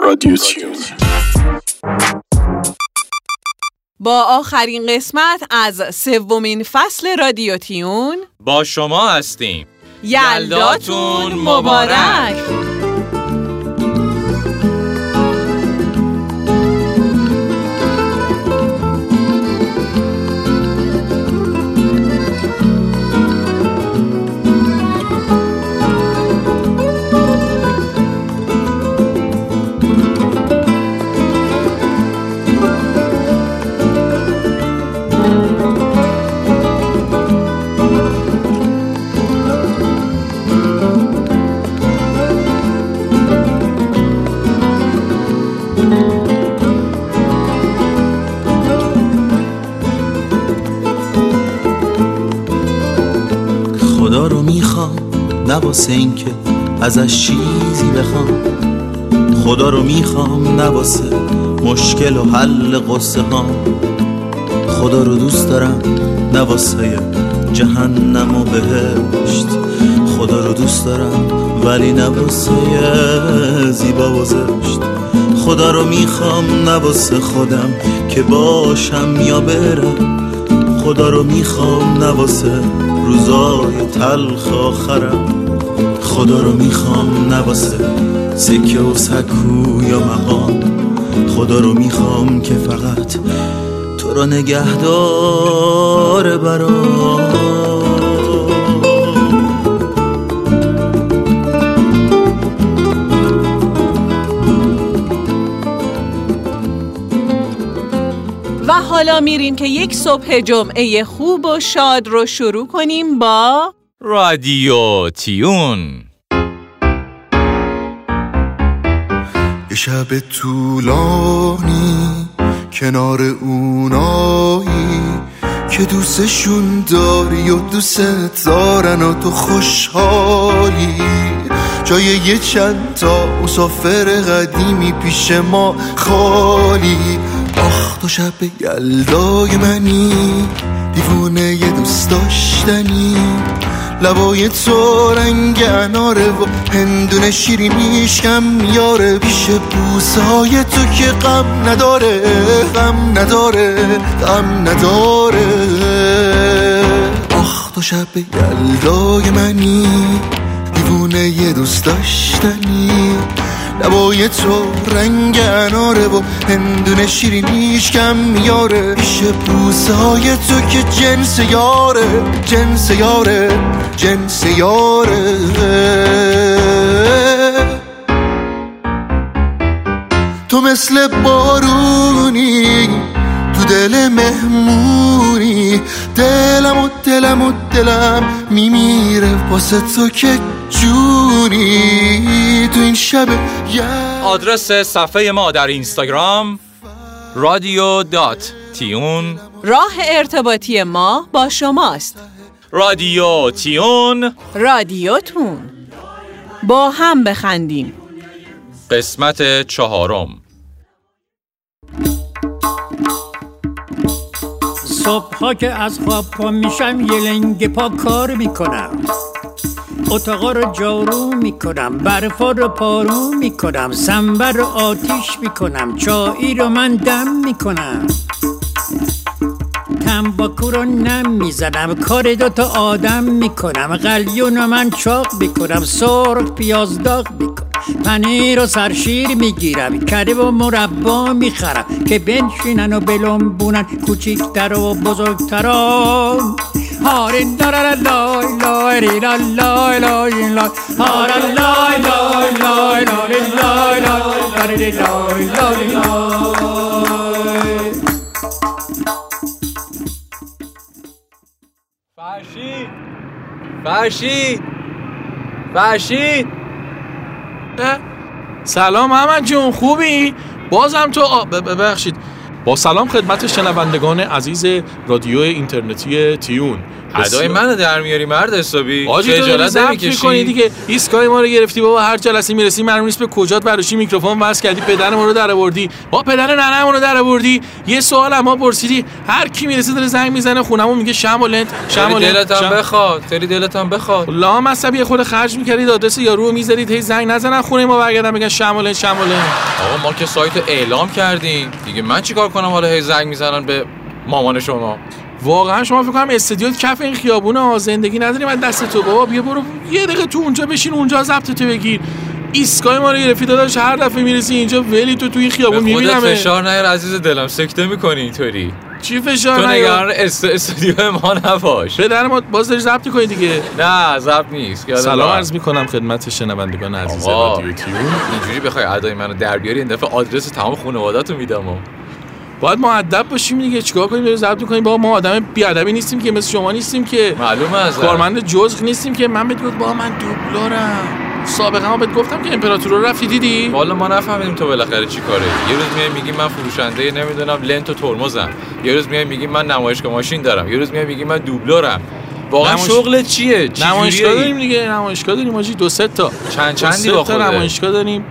رادیو تیون. با آخرین قسمت از سومین فصل رادیو تیون با شما هستیم. یلداتون مبارک. ازش چیزی بخوام. خدا رو می‌خوام نه واسه مشکل و حل قصه ها. خدا رو دوست دارم نه واسه جهنم و بهشت. خدا رو دوست دارم ولی نه واسه زیبا و زشت. خدا رو می‌خوام نه واسه خودم که باشم یا برم. خدا رو می‌خوام نه واسه روزای تلخ آخرم. خدا رو می‌خوام نه واسه سکه و سکو یا مقام. خدا رو می‌خوام که فقط تو رو نگهدار برام. و حالا میریم که یک صبح جمعه خوب و شاد رو شروع کنیم با رادیو تیون یه شب طولانی کنار اونایی که دوستشون داری و دوست دارن و تو خوشحالی. جای یه چند تا مسافر قدیمی پیش ما خالی. آخ تو شب یلدای منی دیوونه یه دوست داشتنی. لبای تو رنگ اناره و هندونه شیرینیش کم میاره پیش بوسه های تو که غم نداره غم نداره غم نداره. آخ تو شب یلدای منی دیوونه یه دوست داشتنی. لبای تو رنگ اناره و هندونه شیرینیش کم میاره. پیش بوسه های تو که جنس یاره جنس یاره جنس یاره. تو مثل بارونی تو دل مهمونی. دلم و دلم و دلم میمیره واسه تو که جونی تو این شب آدرس صفحه ما در اینستاگرام رادیو دات تیون. راه ارتباطی ما با شماست. رادیو تیون. رادیوتون با هم بخندیم. قسمت چهارم. صبحها که از خواب پا میشم یه لنگ پا کار می‌کنم. اتاقا رو جارو می‌کنم برفا رو پارو می‌کنم سنبر رو آتیش می‌کنم چایی رو من دم می‌کنم. تنباکو رو نم می‌زنم کار دوتا آدم می‌کنم قلیون رو من چاق می‌کنم سرخ پیاز داغ می‌کنم پنیر و سرشیر می‌گیرم کره و مربا می‌خرم که بنشینن و بلنبونن کوچیکتر و بزرگتران هارین لای لای لای ری لا لای لای لای هارا لای لای لای لای لای لای لای لای لای لای فرشید فرشید فرشید سلام محمد جون خوبی؟ بازم تو آ... ببخشید. با سلام خدمت شنوندگان عزیز رادیو اینترنتی تیون. ادای منو در میاری مرد حسابی. آجی تو نمی‌کشی؟ دیگه. ایستگاه ما رو گرفتی بابا هر جلسه می‌رسی معلوم نیست به کجات براشی میکروفون وصل کردی پدر ما رو در آوردی. با پدر ننه رو در آوردی. یه سوال اما پرسیدی هر کی می‌رسه داره زنگ می‌زنه خونمون میگه شم و لنت شم و لنت. بخواد خیلی دلت هم بخواد. لا مصبی خود خرج می‌کردید آدرس یارو رو می‌ذارید هی زنگ نزنن خونه ما برگردن بگن شمال شمال آقا ما که سایت اعلام کردیم. دیگه من چیکار کنم؟ حالا هی زنگ می‌زنن به مامان شما. واقعا شما فکر کنم استودیو کف این خیابونه ها زندگی نداری من دست تو بابا. بیا برو یه دقیقه تو اونجا بشین اونجا ضبط تو بگیر. ایستگاه ما رو گرفتی داداش هر دفعه می‌رسی اینجا ولی تو توی خیابون می‌بینم فشار نیار عزیز دلم. سکته می‌کنی اینطوری. چی تو فشار نیار؟ نگران است... استودیو ما نباش. پدر ما باز داری ضبط کنی دیگه؟ نه زب نیست سلام. عرض می‌کنم خدمت شنوندگان عزیز. رادیو تیون اینجوری بخوای ادای منو در بیاری این دفعه آدرس تمام خانواده‌تو میدم و. باید مؤدب باشیم دیگه. چیکار کنیم؟ داریم ضبط کنیم بابا ما آدم بیادبی نیستیم که مثل شما نیستیم که. معلومه از کارمند جزغ نیستیم که. من بهت گفت با من دوبلورم سابقه ما بهت گفتم که امپراتور رو رفتی دیدی؟ والا ما نفهمیدیم تو بالاخره چی کاره. یه روز میای میگی من فروشنده نمی‌دونم لنت و ترمزم. یه روز میای میگی من نمایشگاه ماشین دارم. یه روز میای میگی من دوبلورم واقعا نمایش- شغل چیه؟ چی نمایشگاه داریم دیگه. نمایشگاه داریم آجی. دو سه تا. چند چندی با نمایشگاه داریم.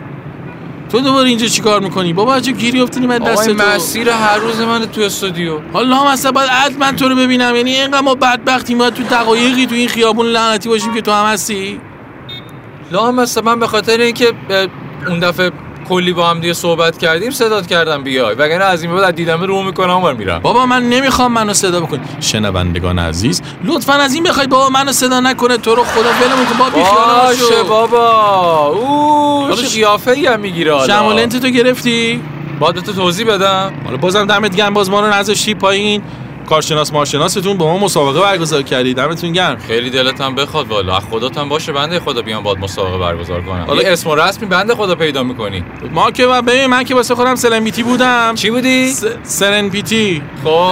تو دوباره اینجا چیکار می‌کنی؟ بابا عجب گیری افتادی من دست تو مسیر هر روز من تو استودیو. حالا هم اصلا باید عد من تو رو ببینم. یعنی اینقدر ما بدبختیم باید تو دقایقی تو این خیابون لعنتی باشیم که تو هم هستی؟ لا مثلا من به خاطر اینکه اون دفعه کلی با هم دیگه صحبت کردیم صدات کردم بیای وگرنه از این به بعد دیدم رو می‌کنم اونور میرم. بابا من نمی‌خوام منو صدا بکن. شنوندگان عزیز لطفا از این بخواید بابا منو صدا نکنه. تو رو خدا ولمون کن. بابا باشه شو. بابا. او حالا چه ش- قیافه ای هم می‌گیره حالا. شمالنت تو گرفتی؟ باید به تو توضیح بدم. حالا بازم دمت گرم باز ما رو نذاشتی پایین. کارشناس مارشناستون با ما مسابقه برگزار کردی دمتون گرم. خیلی دلت هم بخواد والا. از خدات هم باشه بنده خدا بیام باد مسابقه برگزار کنم. حالا- اسم و رسمی بنده خدا پیدا می‌کنی. ما که من ببین من که واسه خودم سلنبیتی بودم. چی بودی؟ س- سرنپیتی خب.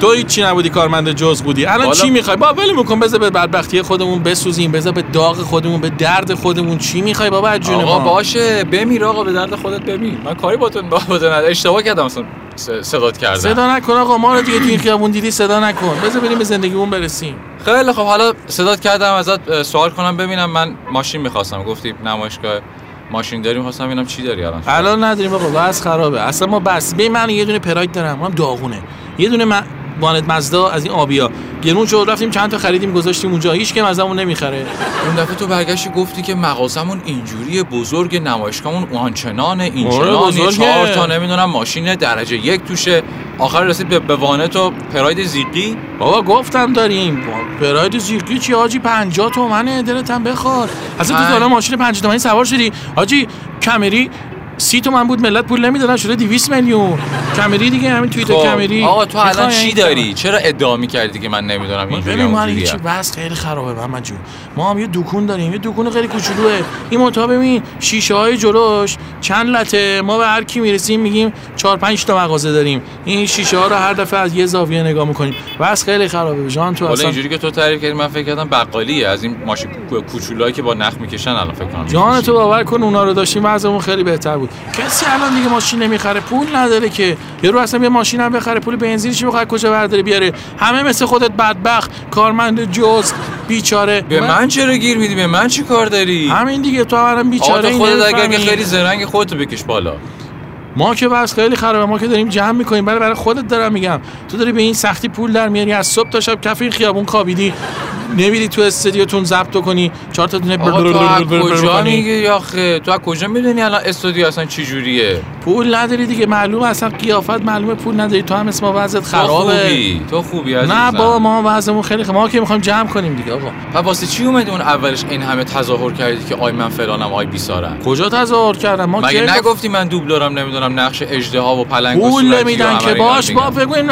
تو هیچی نبودی کارمند جز بودی. الان چی می‌خوای؟ با ولمون کن بذار به بدبختی خودمون بسوزیم بذار به داغ خودمون به درد خودمون. چی می‌خوای بابا؟ جون آقا باشه. بمیر آقا به درد خودت بمیر. من کاری با تو با ندارم. اشتباه کردم اصلا. صدات کردم صدا نکن آقا ما رو دیگه تو این خیابون دیدی صدا نکن. بذار بریم به زندگیمون برسیم. خیلی خب حالا صدات کردم ازت سوال کنم ببینم. من ماشین می‌خواستم. گفتی نمایشگاه ماشین داریم. خواستم ببینم چی داری الان. الان نداریم آقا بس خرابه. اصلا ما بس ببین من یه دونه پراید دارم اونم داغونه. یه دونه من وانت مزدا از این آبیا. گرون شد رفتیم چند تا خریدیم گذاشتیم اونجا. هیچ کم ازمون نمی‌خره. اون دفعه تو برگشتی گفتی که مغازمون اینجوری بزرگ نمایشگاهمون آنچنانه اینچنانی آره،. چهار تا نمی‌دونم ماشین درجه یک توشه. آخر رسید به, به وانت و پراید زیقی بابا گفتم داریم. پراید زیرکی چی حاجی 50 تومنه. دلت هم بخواد اصلا تو دارم ماشین 50 تومنی سوار شدی. حاجی کمری سی تومن بود ملت پول نمی‌دادن شده 200 میلیون. کمری دیگه همین توییتر کمری. خب، آقا تو الان چی این داری؟ چرا ادعا می‌کردی که من نمی‌دونم اینجوری ببین من؟ چی بس خیلی خرابه محمد جون. ما هم یه دکون داریم یه دکون خیلی کوچولوه. این منتها ببین شیشه های جلوش چند لته ما به هر کی می‌رسیم میگیم چهار پنج تا مغازه داریم. این شیشه ها رو هر دفعه از یه زاویه نگاه می‌کنیم. بس خیلی خرابه جان تو اصلا اینجوری که تو تعریف کردی من فکر کردم بقالیه. از این ماشین کو- کوچولایی که با نخ می‌کشن الان فکر کنم جان. تو باور کن اونا رو داشتیم وضعمون خیلی بهتر بود. کسی الان دیگه ماشین نمی‌خره. پول نداره که. یه رو اصلا یه ماشین هم بخره. پول بنزینش بخواد کجا برداره بیاره؟ همه مثل خودت بدبخت. کارمند جز بیچاره. به من چرا گیر میدی؟ به من چی کار داری؟ همین دیگه. تو آقا بیچاره خودت اگر که. خیلی زرنگ خودتو بکش بالا. ما که بس خیلی خرابه. ما که داریم جمع می‌کنیم. برای برای خودت دارم میگم. تو داری به این سختی پول در میاری. از صبح تا شب کف این خیابون خوابیدی. نمیری تو استودیوتون ضبط کنی؟ چهار تا دونه آقا تو از کجا. میگی؟ آخه تو از کجا می‌دونی الان استودیو اصلا چی جوریه؟ پول نداری دیگه معلومه اصلا قیافت معلومه پول نداری. تو هم اسم وضعت تو خرابه. خوبی تو خوبی عزیزم. نه بابا ما وضعمون خیلی خرابه ما که می‌خوایم جمع کنیم دیگه آقا. و واسه چی اومدی اون اولش این همه تظاهر کردی که آی من فلانم آی بیسارم؟ کجا تظاهر کردم؟ ما مگه نگفتی من دوبلورم نمی‌دونم نقش اجدها و پلنگ و پول صورتی که؟ باش. با بگو این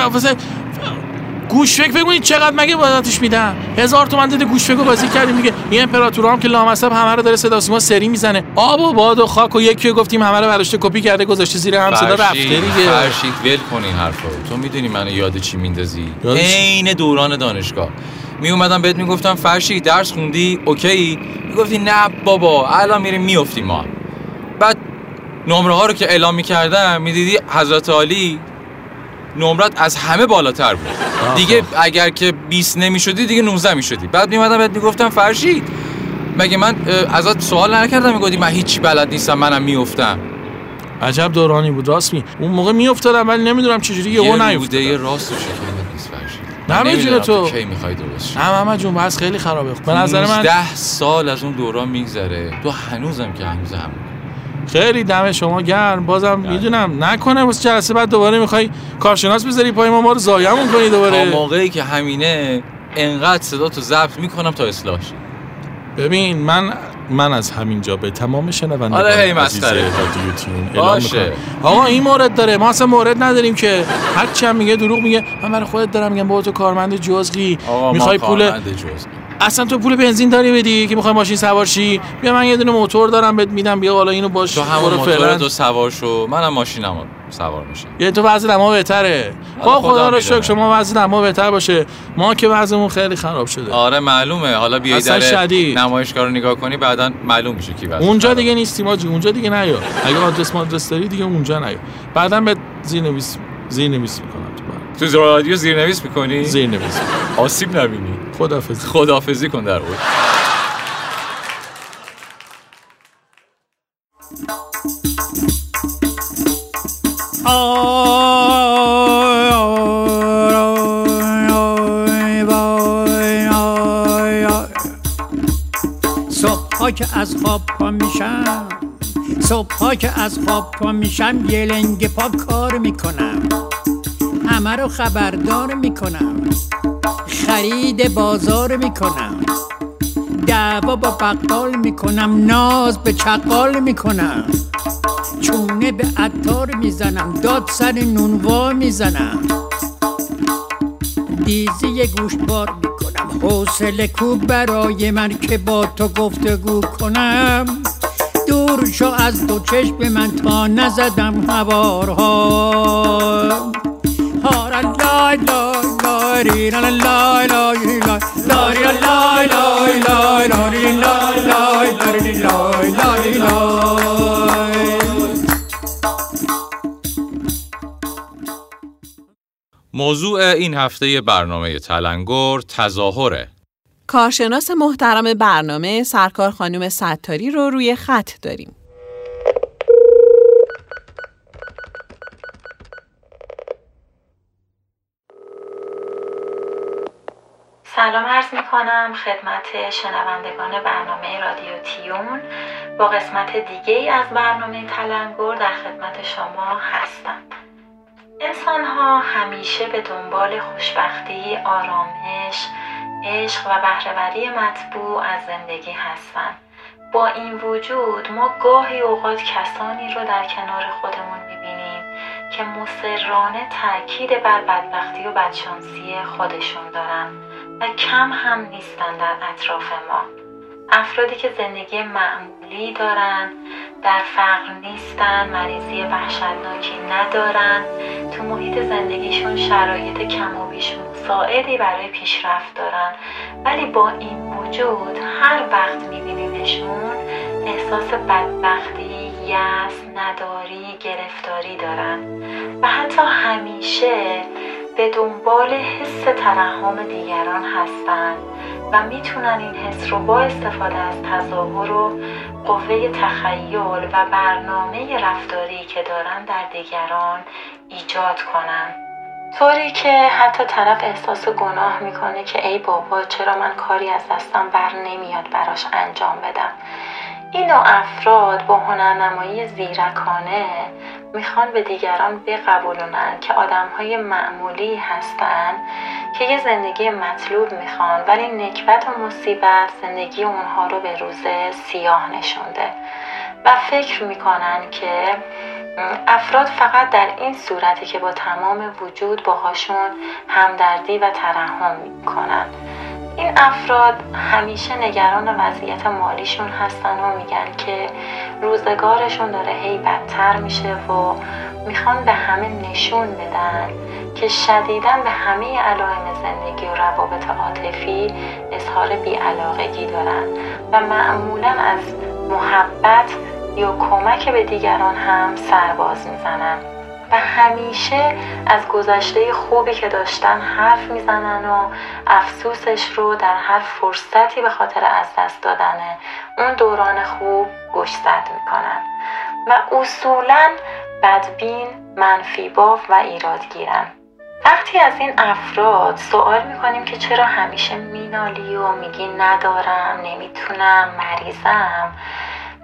واسه گوش فکر بگو این چقدر مگه بازاتش میدن؟ هزار تومن داده گوش فکر بازی کردیم دیگه. این امپراتور هم که لامصب همه رو داره صدا سیما سری می‌زنه. آب و باد و خاک و یکی گفتیم همه رو برداشته کپی کرده گذاشته زیر هم صدا رفته دیگه. فرشید ول کن این حرفا تو می‌دونی منو یاد چی میندازی؟ عین دوران دانشگاه. می اومدم بهت می‌گفتم فرشی درس خوندی؟ اوکی. می‌گفتی نه بابا الان میریم میافتیم ما. بعد نمره ها رو که اعلام می‌کردم می‌دیدی حضرت علی نمرت از همه بالاتر بود. دیگه اگر که 20 نمی‌شدی دیگه 19 می‌شدی. بعد میمدم بهت می‌گفتم فرشید مگه من ازت سوال نکردم؟ می‌گفتی من هیچی بلد نیستم منم میافتم. عجب دورانی بود راست می اون موقع میافتادم ولی نمی‌دونم چجوری یهو یه نیفتادم روده راست و شکلت نیست فرشید. نه، من به جون نمی‌دونم تو. کی می‌خوای درست نه محمد جون بس خیلی خرابه. به نظر من ده سال از اون دوران میگذره. تو هنوزم که هنوز هم خیلی دم شما گرم بازم می‌دونم نکنه واسه جلسه بعد دوباره می‌خوای کارشناس بذاری پای ما ما رو زایمون کنی تا دوباره موقعی که همینه انقدر صدا تو ضبط می‌کنم تا اصلاح. ببین من من از همینجا به تمام شنوندگان آره، هی مسخره. باشه. آقا این مورد داره ما اصلا مورد نداریم که هر چی میگه دروغ میگه من برای خودت دارم میگم بابا تو کارمند جزئی می‌خوای پول. اصلا تو پول بنزین داری بدی که می‌خوای ماشین سوار شی؟ بیا من یه دونه موتور دارم بهت میدم بیا حالا اینو باش. تو همون موتور فعلا. تو سوار شو. منم ماشینم سوار میشم. یه تو وضع ما بهتره. با خدا رو شکر. شما وضع ما بهتر باشه. ما که وضعمون خیلی خراب شده. آره معلومه. حالا بیای در. نمایشگاه رو نگاه کنی بعدا معلوم میشه کی وضع اونجا. دیگه نیستیم آجی اونجا دیگه نیا. اگه آدرس مادرس داری دیگه اونجا نیا. بعدا به زیر نویس زیر نویس می‌کنم. تو رادیو زیرنویس می‌کنی؟ زیر نویس آسیب نبینی. خدافظ خداحافظی کن در اون صبحها که از خواب پا میشم صبحها که از خواب پا میشم یه لنگ پا کار می‌کنم. همه رو خبردار می‌کنم. خرید بازار می‌کنم. دعوا با بقال می‌کنم ناز به چقال می‌کنم. چونه به عطار می‌زنم داد سر نونوا می‌زنم. دیزی یه گوشتبار می‌کنم حوصله کو برای من که با تو گفتگو کنم. دور شو از دو چشم من تا نزدم هوارها. موضوع این هفته برنامه تلنگر تظاهره کارشناس محترم برنامه سرکار خانم ستاری رو روی خط داریم. سلام عرض می کنم خدمت شنوندگان برنامه رادیو تیون. با قسمت دیگه ای از برنامه تلنگر در خدمت شما هستم. انسان ها همیشه به دنبال خوشبختی، آرامش، عشق و بهرهوری مطبوع از زندگی هستند. با این وجود ما گاهی اوقات کسانی رو در کنار خودمون می‌بینیم که مصرانه تاکید بر بدبختی و بدشانسی خودشون دارن. و کم هم نیستن در اطراف ما. افرادی که زندگی معمولی دارن در فقر نیستن مریضی وحشتناکی ندارن تو محیط زندگیشون شرایط کم و بیش مساعدی برای پیشرفت دارن. ولی با این وجود هر وقت میبینیمشون احساس بدبختی، یأس، نداری، گرفتاری دارن. و حتی همیشه به دنبال حس ترحم دیگران هستند و می‌تونن این حس رو با استفاده از تظاهر و قوه تخیل و برنامه رفتاری که دارن در دیگران ایجاد کنن. طوری که حتی طرف احساس گناه می‌کنه که ای بابا چرا من کاری از دستم بر نمیاد براش انجام بدم؟ این افراد با هنرنمایی زیرکانه می‌خوان به دیگران بقبولونن که آدمهای معمولی هستن که یه زندگی مطلوب می‌خوان ولی نکبت و مصیبت زندگی اونها رو به روز سیاه نشونده. و فکر می‌کنن که افراد فقط در این صورتی که با تمام وجود باهاشون همدردی و ترحم می‌کنن. این افراد همیشه نگران وضعیت مالیشون هستن و میگن که روزگارشون داره هی بدتر میشه و می‌خوان به همه نشون بدن که شدیدا به همه علائم زندگی و روابط عاطفی اظهار بیعلاقگی دارن و معمولا از محبت یا کمک به دیگران هم سرباز می‌زنن. و همیشه از گذشته خوبی که داشتن حرف می‌زنن و افسوسش رو در هر فرصتی به خاطر از دست دادن اون دوران خوب گشتد می‌کنن. و اصولا بدبین منفی باف و ایراد گیرن وقتی از این افراد سوال می‌کنیم که چرا همیشه مینالی و میگی ندارم نمی‌تونم مریضم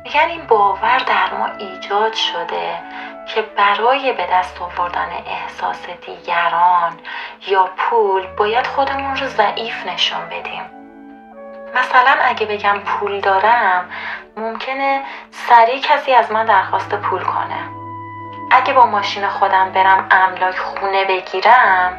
میگن این باور در ما ایجاد شده که برای به دست آوردن احساس دیگران یا پول باید خودمون رو ضعیف نشون بدیم. مثلا اگه بگم پول دارم ممکنه سریع کسی از من درخواست پول کنه. اگه با ماشین خودم برم املاک خونه بگیرم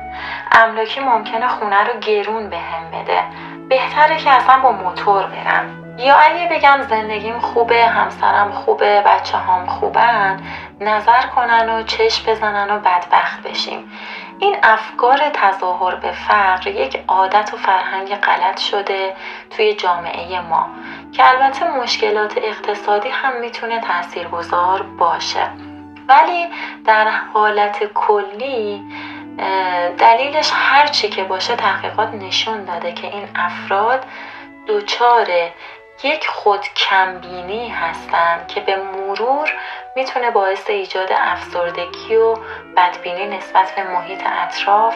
املاکی ممکنه خونه رو گرون بهم به بده. بهتره که اصلا با موتور برم. یا اگه بگم زندگیم خوبه همسرم خوبه بچه هم خوبن نظر کنن و چشم بزنن و بدبخت بشیم. این افکار تظاهر به فقر یک عادت و فرهنگ غلط شده توی جامعه ما که البته مشکلات اقتصادی هم می‌تونه تاثیرگذار باشه. ولی در حالت کلی دلیلش هر چی که باشه تحقیقات نشون داده که این افراد دچار یک خود کمبینی هستند که به مرور می‌تونه باعث ایجاد افسردگی و بدبینی نسبت به محیط اطراف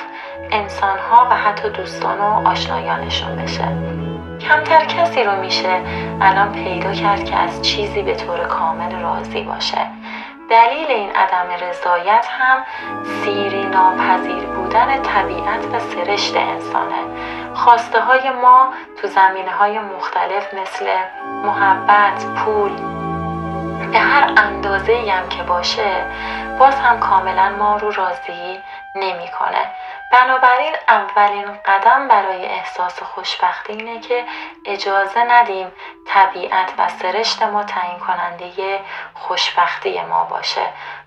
انسانها و حتی دوستان و آشنایانشون بشه. کمتر کسی رو میشه الان پیدا کرد که از چیزی به طور کامل راضی باشه. دلیل این عدم رضایت هم سیری ناپذیر بودن طبیعت و سرشت انسانه. خواسته های ما تو زمینه های مختلف مثل محبت، پول به هر اندازه هم که باشه باز هم کاملا ما رو راضی نمی‌کنه. بنابراین اولین قدم برای احساس خوشبختی اینه که اجازه ندیم طبیعت و سرشت ما تعیین کننده خوشبختی ما باشه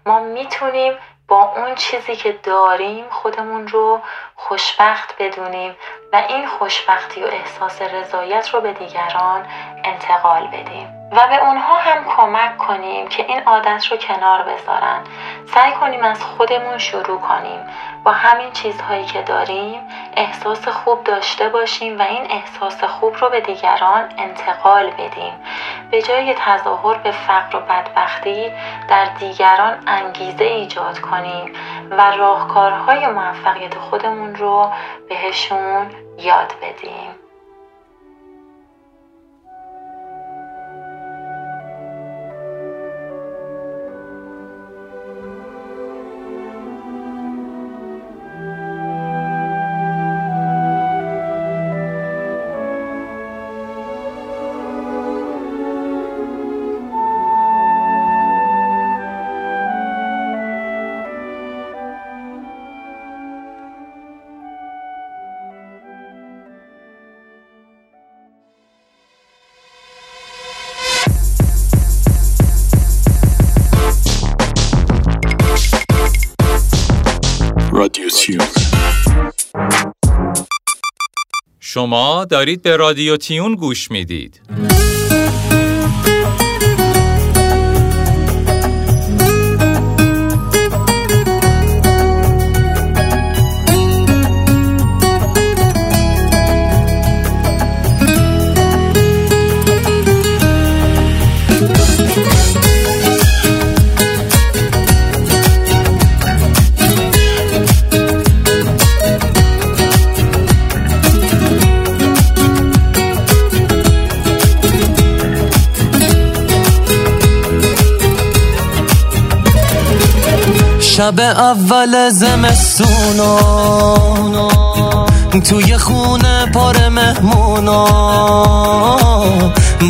ما می‌تونیم با اون چیزی که داریم خودمون رو خوشبخت بدونیم و این خوشبختی و احساس رضایت رو به دیگران انتقال بدیم. و به اونها هم کمک کنیم که این عادت رو کنار بذارن. سعی کنیم از خودمون شروع کنیم. با همین چیزهایی که داریم احساس خوب داشته باشیم و این احساس خوب رو به دیگران انتقال بدیم. به جای تظاهر به فقر و بدبختی در دیگران انگیزه ایجاد کنیم و راهکارهای موفقیت خودمون رو بهشون یاد بدیم. شما دارید به رادیو تیون گوش می‌دید. شب اول زمستونا توی خونه پار مهمونا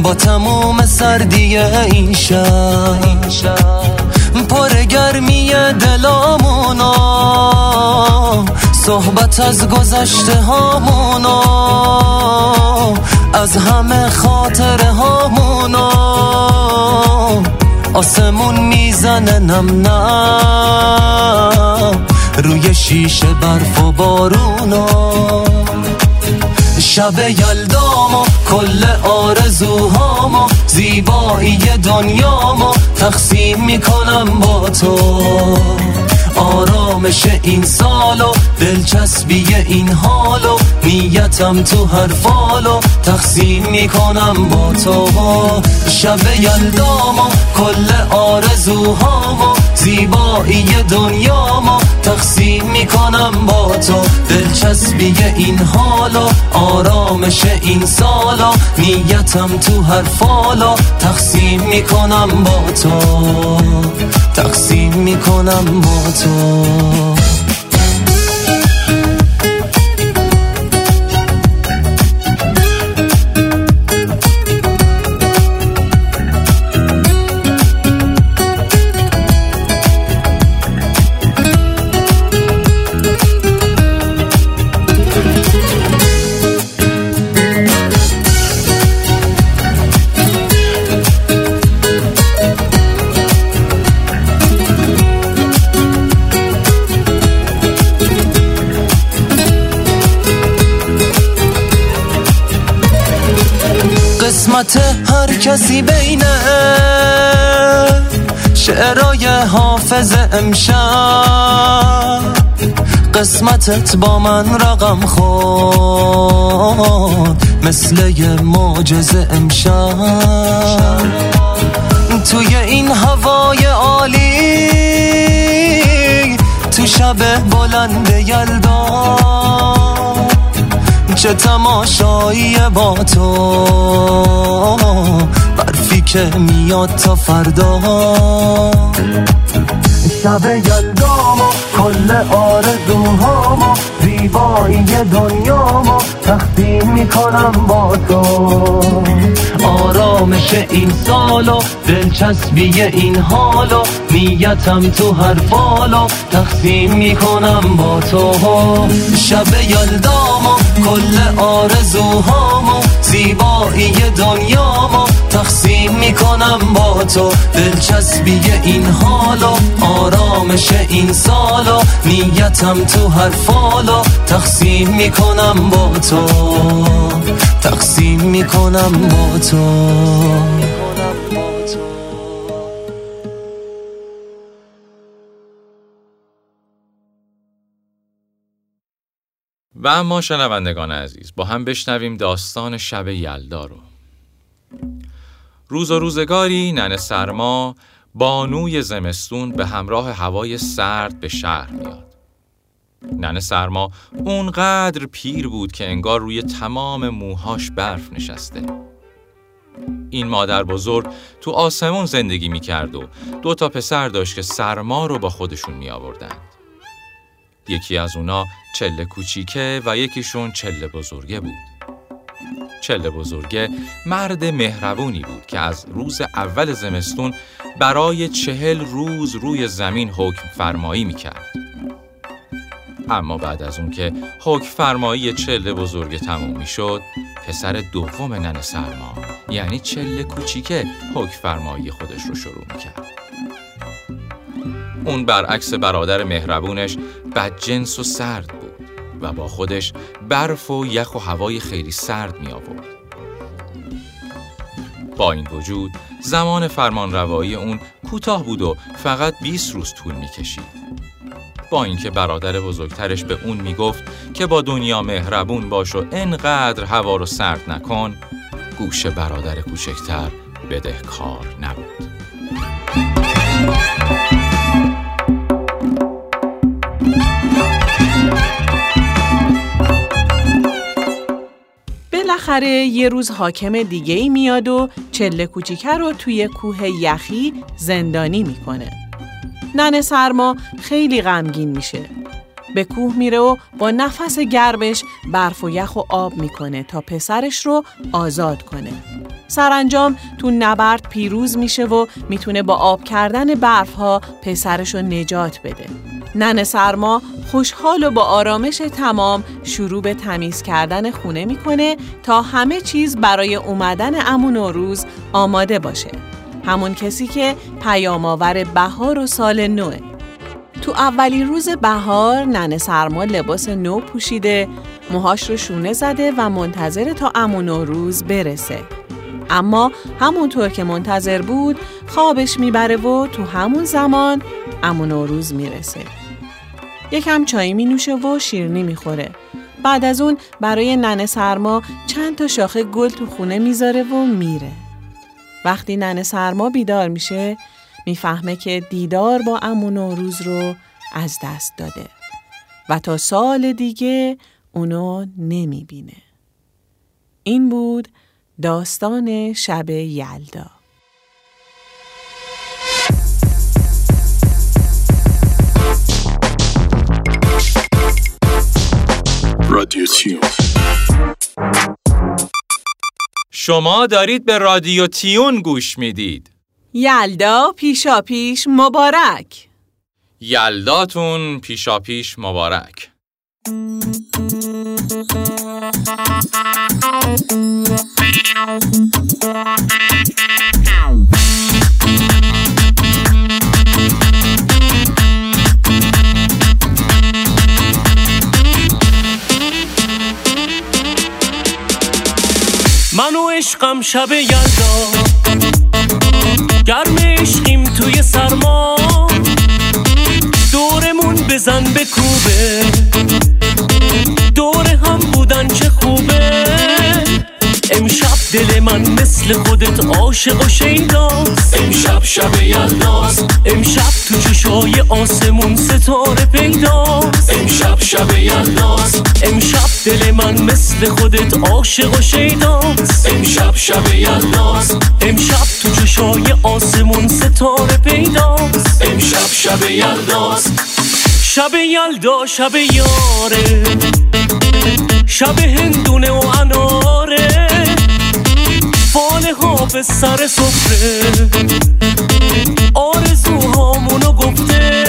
با تموم سردی این شب. پر گرمی دلامونا صحبت از گذشته هامونا از همه خاطره هامونا آسمون می‌زنه نم نم. روی شیشه برف و بارونا شب یلدامو کل آرزوهامو زیبایی دنیامو تقسیم می‌کنم با تو. آرامش این سال و دلچسبی این حال و نیتم تو هر فالو تقسیم می‌کنم با تو شب یلداما کل آرزوهامو زیبایی دنیامو تقسیم می‌کنم با تو. دلچسبی این حالا آرامش این سالا نیتم تو هر فالا. تقسیم می‌کنم با تو تقسیم می‌کنم با تو. قسمت هر کسی بینه. شعرای حافظ امشب. قسمتت با من رقم خورد. مثل یه معجزه امشب. توی این هوای عالی. تو شب بلند یلدا. چه تماشایی با تو. برفی که میاد تا فردا. شب یلدامو کل آرزوهامو زیبایی دنیامو تقسیم می‌کنم با تو. آرامش این سالو دلچسبی این حالو نیتم تو هر فالو تقسیم می‌کنم با تو. شب یلدامو کل آرزوهامو زیبایی دنیامو تقسیم می‌کنم با تو. دلچسبی این حالو آرامش این سالو نیتم تو هر فالو تقسیم می‌کنم با تو. تقسیم می‌کنم با تو. و اما شنوندگان عزیز با هم بشنویم داستان شب یلدا رو. روز و روزگاری نن سرما بانوی زمستون به همراه هوای سرد به شهر میاد. نن سرما اونقدر پیر بود که انگار روی تمام موهاش برف نشسته. این مادر بزرگ تو آسمون زندگی می‌کرد و دو تا پسر داشت که سرما رو با خودشون می آوردند. یکی از اونا چله کوچیکه و یکیشون چله بزرگه بود. چله بزرگه مرد مهربونی بود که از روز اول زمستون برای چهل روز روی زمین حکم فرمایی می‌کرد. اما بعد از اون که حکم فرمایی چله بزرگه تموم می‌شد پسر دوم نن سرما یعنی چله کوچیکه حکم فرمایی خودش رو شروع می‌کرد. اون برعکس برادر مهربونش بدجنس و سرد بود و با خودش برف و یخ و هوای خیلی سرد می آورد. با این وجود زمان فرمان روایی اون کوتاه بود و فقط 20 روز طول می کشید. با اینکه برادر بزرگترش به اون می‌گفت که با دنیا مهربون باش و انقدر هوا رو سرد نکن گوش برادر کوچکتر بدهکار نبود بالاخره یه روز حاکم دیگه ای میاد و چله کوچیکه رو توی کوه یخی زندانی می‌کنه. ننه سرما خیلی غمگین میشه. به کوه میره و با نفس گرمش برف و یخ و آب می‌کنه تا پسرش رو آزاد کنه. سرانجام تو نبرد پیروز میشه و می‌تونه با آب کردن برف ها پسرش رو نجات بده. نن سرما خوشحال و با آرامش تمام شروع به تمیز کردن خونه می‌کنه تا همه چیز برای اومدن امون و روز آماده باشه. همون کسی که پیام آور بهار و سال نوه. تو اولین روز بهار ننه سرما لباس نو پوشیده، موهاش رو شونه زده و منتظر تا امون و روز برسه. اما همونطور که منتظر بود خوابش می‌بره و تو همون زمان امون و روز می‌رسه. یکم چای می نوشه و شیرنی می خوره. بعد از اون برای ننه سرما چند تا شاخه گل تو خونه می‌ذاره و میره. وقتی ننه سرما بیدار میشه می‌فهمه که دیدار با امون و روز رو از دست داده و تا سال دیگه اونو نمی‌بینه. این بود داستان شب یلدا. رادیو شما دارید به رادیو تیون گوش می‌دید. یلدا پیشا پیش مبارک. یلداتون پیشا پیش مبارک. عشقم شب یلدا. گرم عشقیم توی سرما. دورمون بزن به کوبه. دل من مثل خودت عاشق و شیداست. امشب شب یلداست. امشب تو چشای آسمون ستاره پیداست. امشب شب یلداست. امشب دل من مثل خودت عاشق و شیداست. امشب شب یلداست. امشب تو چشای آسمون ستاره پیداست. امشب شب یلداست. شب یلدا شب یاره. شب هندونه و ها به سر سفره. آرزوهامونو گفته.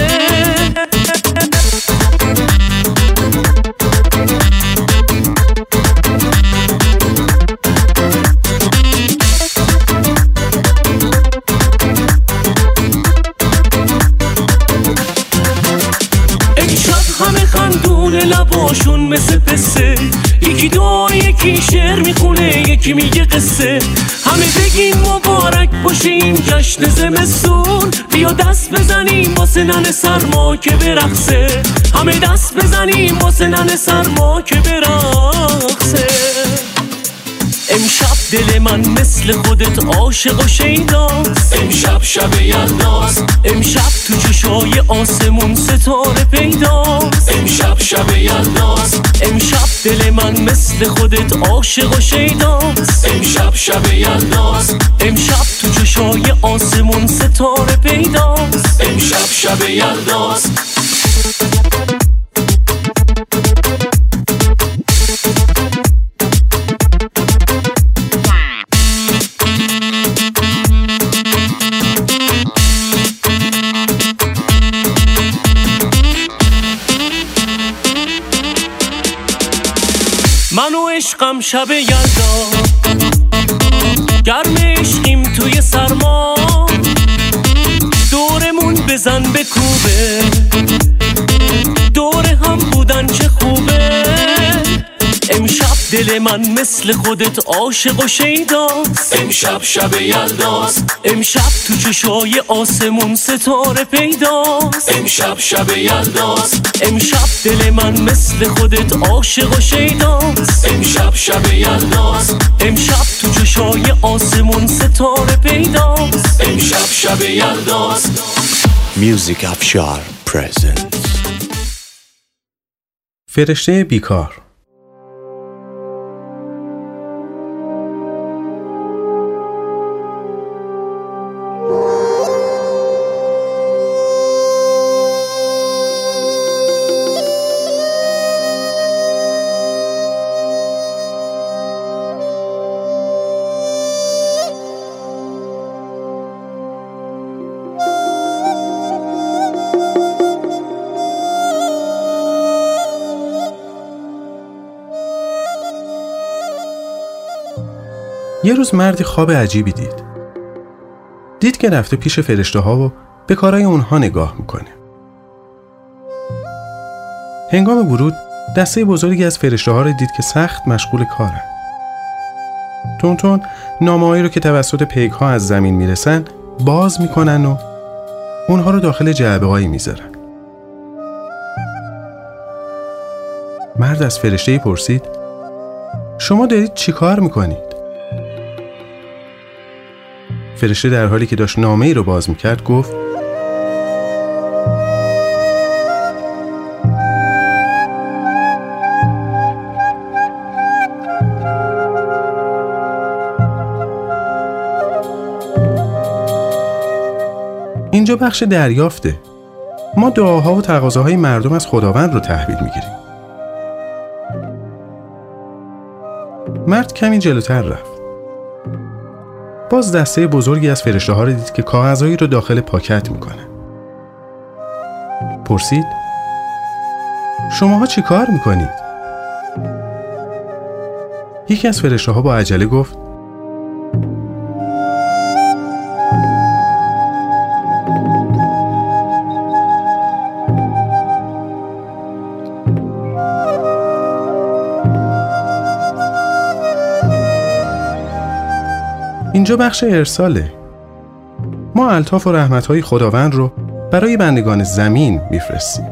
لباشون مثل پسه یکی دعا یکی شعر می‌خونه یکی میگه جشن زمستون. بیا دست بزنیم واسه نن سرما که برقصه. همه دست بزنیم واسه نن سرما که برقصه. دل من مثل خودت عاشق و شیداست. امشب شب یلداست. امشب تو چشای آسمون ستاره پیداست. امشب شب یلداست. امشب دل من مثل خودت عاشق و شیداست. امشب شب یلداست. امشب تو چشای آسمون ستاره پیداست. امشب شب یلداست. عشقم شب یلدا گرم عشقیم توی سرما. دورمون بزن به کوبه. دل من مثل خودت عاشق و شیداست. امشب شب یلداست. امشب تو چشای آسمون ستاره پیداست. امشب شب یلداست. امشب دل من مثل خودت عاشق و شیداست. امشب شب یلداست. امشب تو چشای آسمون ستاره پیداست. امشب شب یلداست. میوزیک افشار پرزنت فرشته بیکار. یه روز مردی خواب عجیبی دید. دید که رفته پیش فرشته ها و به کارهای اونها نگاه می‌کنه. هنگام ورود دسته بزرگی از فرشته ها رو دید که سخت مشغول کارن. تونتون نامه‌هایی رو که توسط پیک ها از زمین می‌رسن باز می‌کنن و اونها رو داخل جعبه هایی می‌ذارن. مرد از فرشته پرسید شما دارید چی کار می‌کنید؟ فرشته در حالی که داشت نامه ای رو باز می‌کرد گفت اینجا بخش دریافته. ما دعاها و تقاضاهای مردم از خداوند رو تحویل می‌گیریم. مرد کمی جلوتر رفت. باز دسته بزرگی از فرشته ها رو دید که کاغذهایی رو داخل پاکت می‌کنه پرسید شماها چی کار می‌کنید؟ یکی از فرشته ها با عجله گفت اینجا بخش ارساله ما الطاف و رحمتهای خداوند رو برای بندگان زمین میفرستیم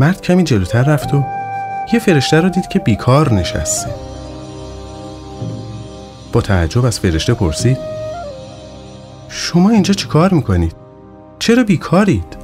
مرد کمی جلوتر رفت و یه فرشته رو دید که بیکار نشسته با تعجب از فرشته پرسید شما اینجا چی کار می‌کنید؟ چرا بیکارید؟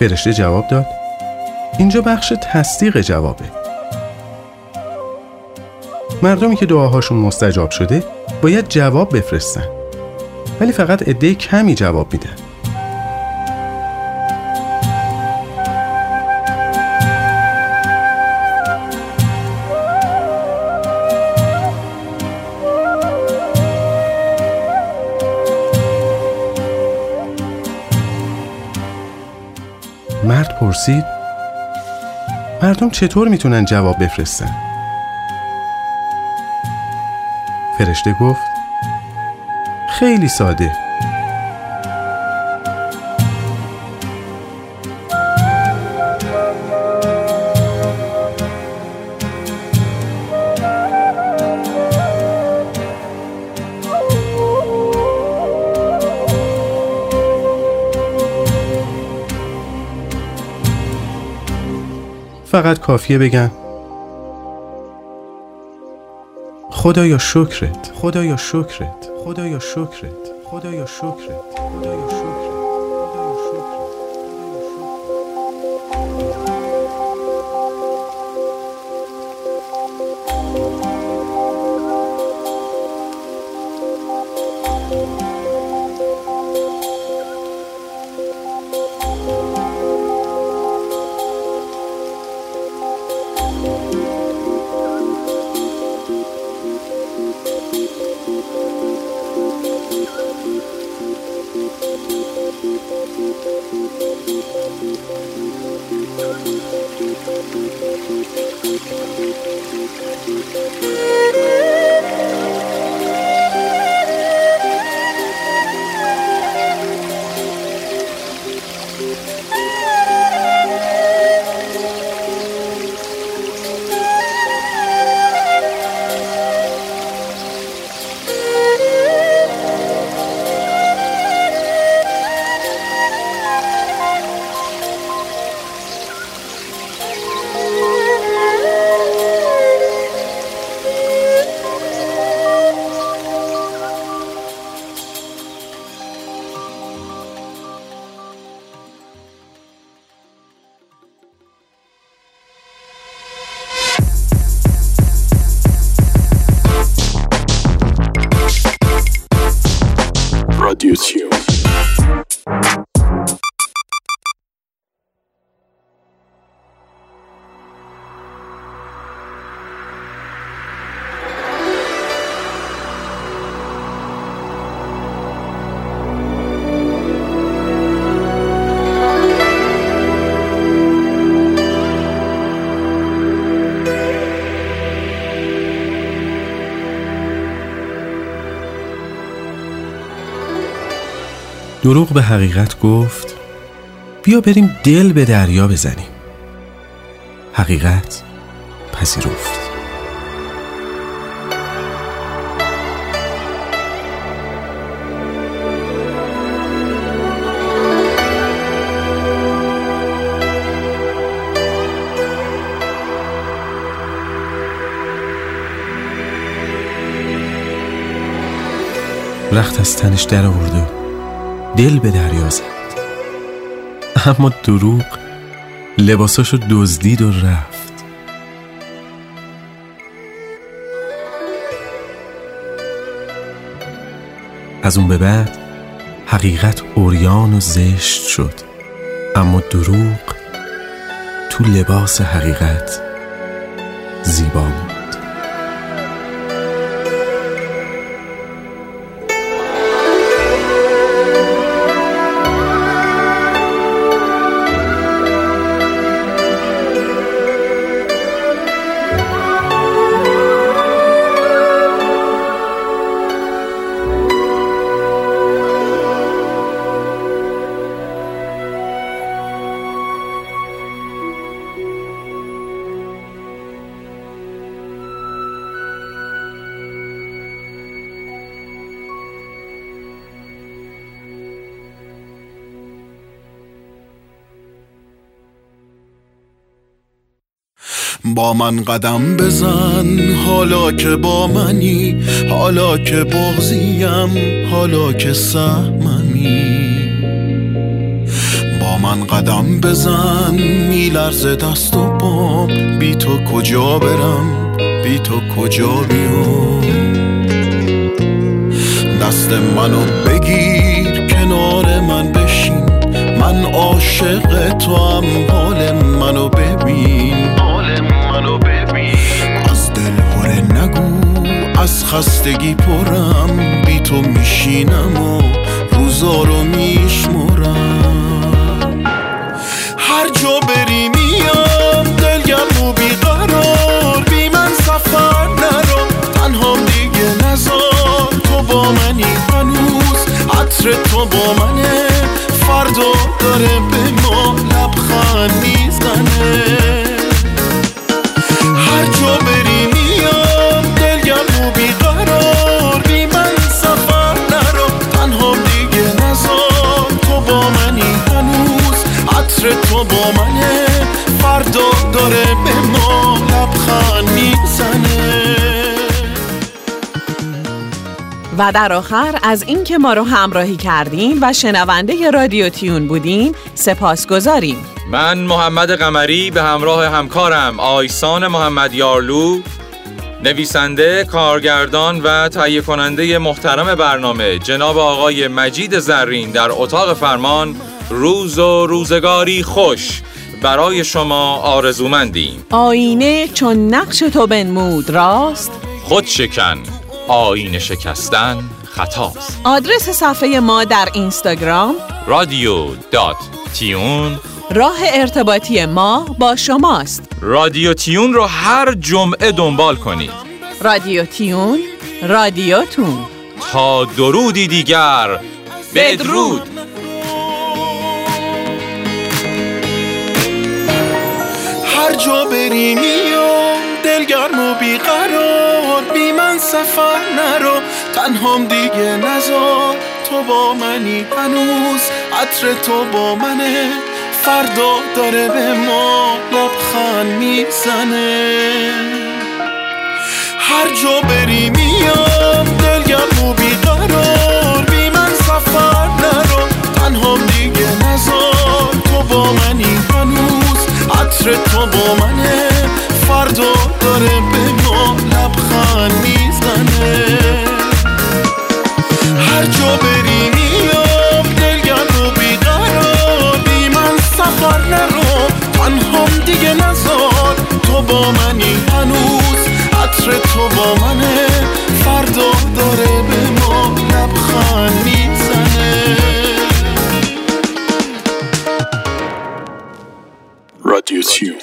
فرشته جواب داد. اینجا بخش تصدیق جوابه. مردمی که دعاهاشون مستجاب شده باید جواب بفرستن. ولی فقط عده کمی جواب میدن. پرسید مردم چطور می‌تونن جواب بفرستن؟ فرشته گفت خیلی ساده فقط کافیه بگن خدایا شکرت خدایا شکرت خدایا شکرت خدایا شکرت خدایا شکرت. دروغ به حقیقت گفت بیا بریم دل به دریا بزنیم. حقیقت پذیرفت. رخت از تنش در آورد دل به دریا زد. اما دروغ لباساشو دزدید و رفت. از اون به بعد حقیقت اوریان و زشت شد. اما دروغ تو لباس حقیقت زیبا بود. با من قدم بزن. حالا که با منی حالا که بغزیم حالا که سهممی. با من قدم بزن. میلرز دست و پام. بی تو کجا برم؟ بی تو کجا بیام؟ دست منو بگیر کنار من بشین. من عاشق تو هم حال از خستگی پرم بی تو میشینم و روزا رو میشمرم. هر جا بری میام دلگم و بیقرار بی من سفر نرو تنهام دیگه نزار. تو با منی هنوز عطر تو با منه فردا داره و در آخر از اینکه ما رو همراهی کردین و شنونده رادیو تیون بودین سپاس گذاریم. من محمد قمری به همراه همکارم آیسان محمد یارلو نویسنده، کارگردان و تهیه کننده محترم برنامه جناب آقای مجید زرین در اتاق فرمان روز و روزگاری خوش برای شما آرزومندیم. آینه چون نقش تو بنمود راست؟ خود شکن آینه شکستن خطاست. آدرس صفحه ما در اینستاگرام. رادیو دات تیون. راه ارتباطی ما با شماست. رادیو تیون رو هر جمعه دنبال کنید. رادیو تیون رادیوتون تا درودی دیگر بدرود. هر جا بری میام دلگرم و بیقرار بی من سفر نرو تنهام دیگه نزار تو با منی هنوز عطر تو با منه. فردا داره به ما لبخند می‌زنه. هر جا بری میام دلگرم و بیقرار. بی من سفر نرو تنهام دیگه نزار تو با منی هنوز عطر تو با منه. فردا داره به ما لبخند می‌زنه. هر جا بری میام دلگرم و بیقرار بی من سفر نرو. تنهام دیگه نزار تو با منی هنوز. عطر تو با منه فردا داره به ما لبخند می‌زنه. رادیو تیون